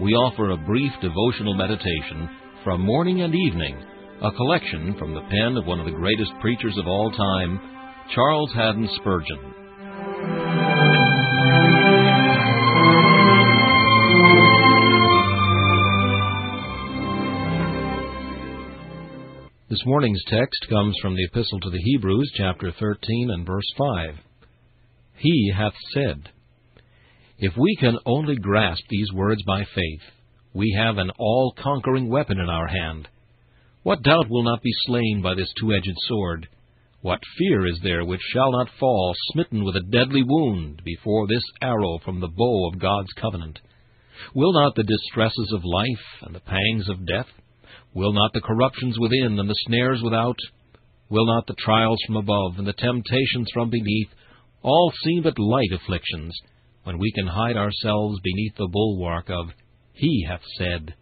we offer a brief devotional meditation from morning and evening, a collection from the pen of one of the greatest preachers of all time, Charles Haddon Spurgeon. This morning's text comes from the Epistle to the Hebrews, chapter 13 and verse 5. He hath said, if we can only grasp these words by faith, we have an all conquering weapon in our hand. What doubt will not be slain by this two edged sword? What fear is there which shall not fall, smitten with a deadly wound, before this arrow from the bow of God's covenant? Will not the distresses of life and the pangs of death, will not the corruptions within and the snares without, will not the trials from above and the temptations from beneath, all seem but light afflictions? When we can hide ourselves beneath the bulwark of He hath said.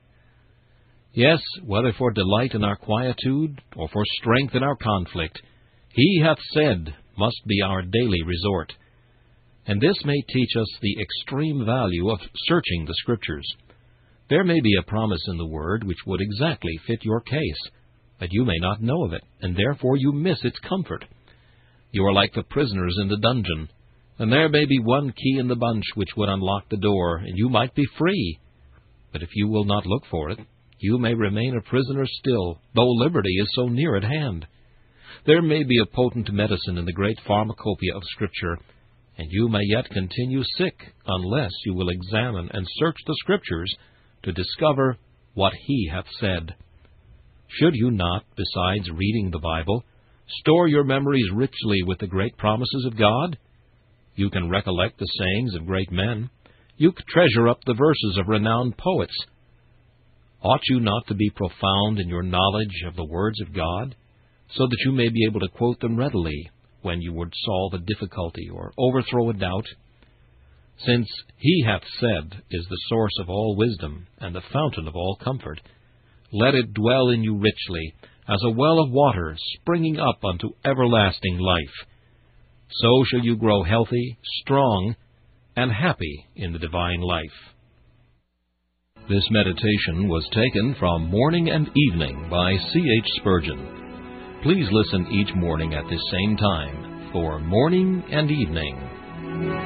Yes, whether for delight in our quietude, or for strength in our conflict, He hath said must be our daily resort. And this may teach us the extreme value of searching the Scriptures. There may be a promise in the Word which would exactly fit your case, but you may not know of it, and therefore you miss its comfort. You are like the prisoners in the dungeon and there may be one key in the bunch which would unlock the door, and you might be free. But if you will not look for it, you may remain a prisoner still, though liberty is so near at hand. There may be a potent medicine in the great pharmacopoeia of Scripture, and you may yet continue sick unless you will examine and search the Scriptures to discover what He hath said. Should you not, besides reading the Bible, store your memories richly with the great promises of God? You can recollect the sayings of great men. You treasure up the verses of renowned poets. Ought you not to be profound in your knowledge of the words of God, so that you may be able to quote them readily when you would solve a difficulty or overthrow a doubt? Since He hath said is the source of all wisdom and the fountain of all comfort, let it dwell in you richly, as a well of water springing up unto everlasting life so shall you grow healthy, strong, and happy in the divine life. This meditation was taken from Morning and Evening by C. H. Spurgeon. Please listen each morning at this same time for Morning and Evening.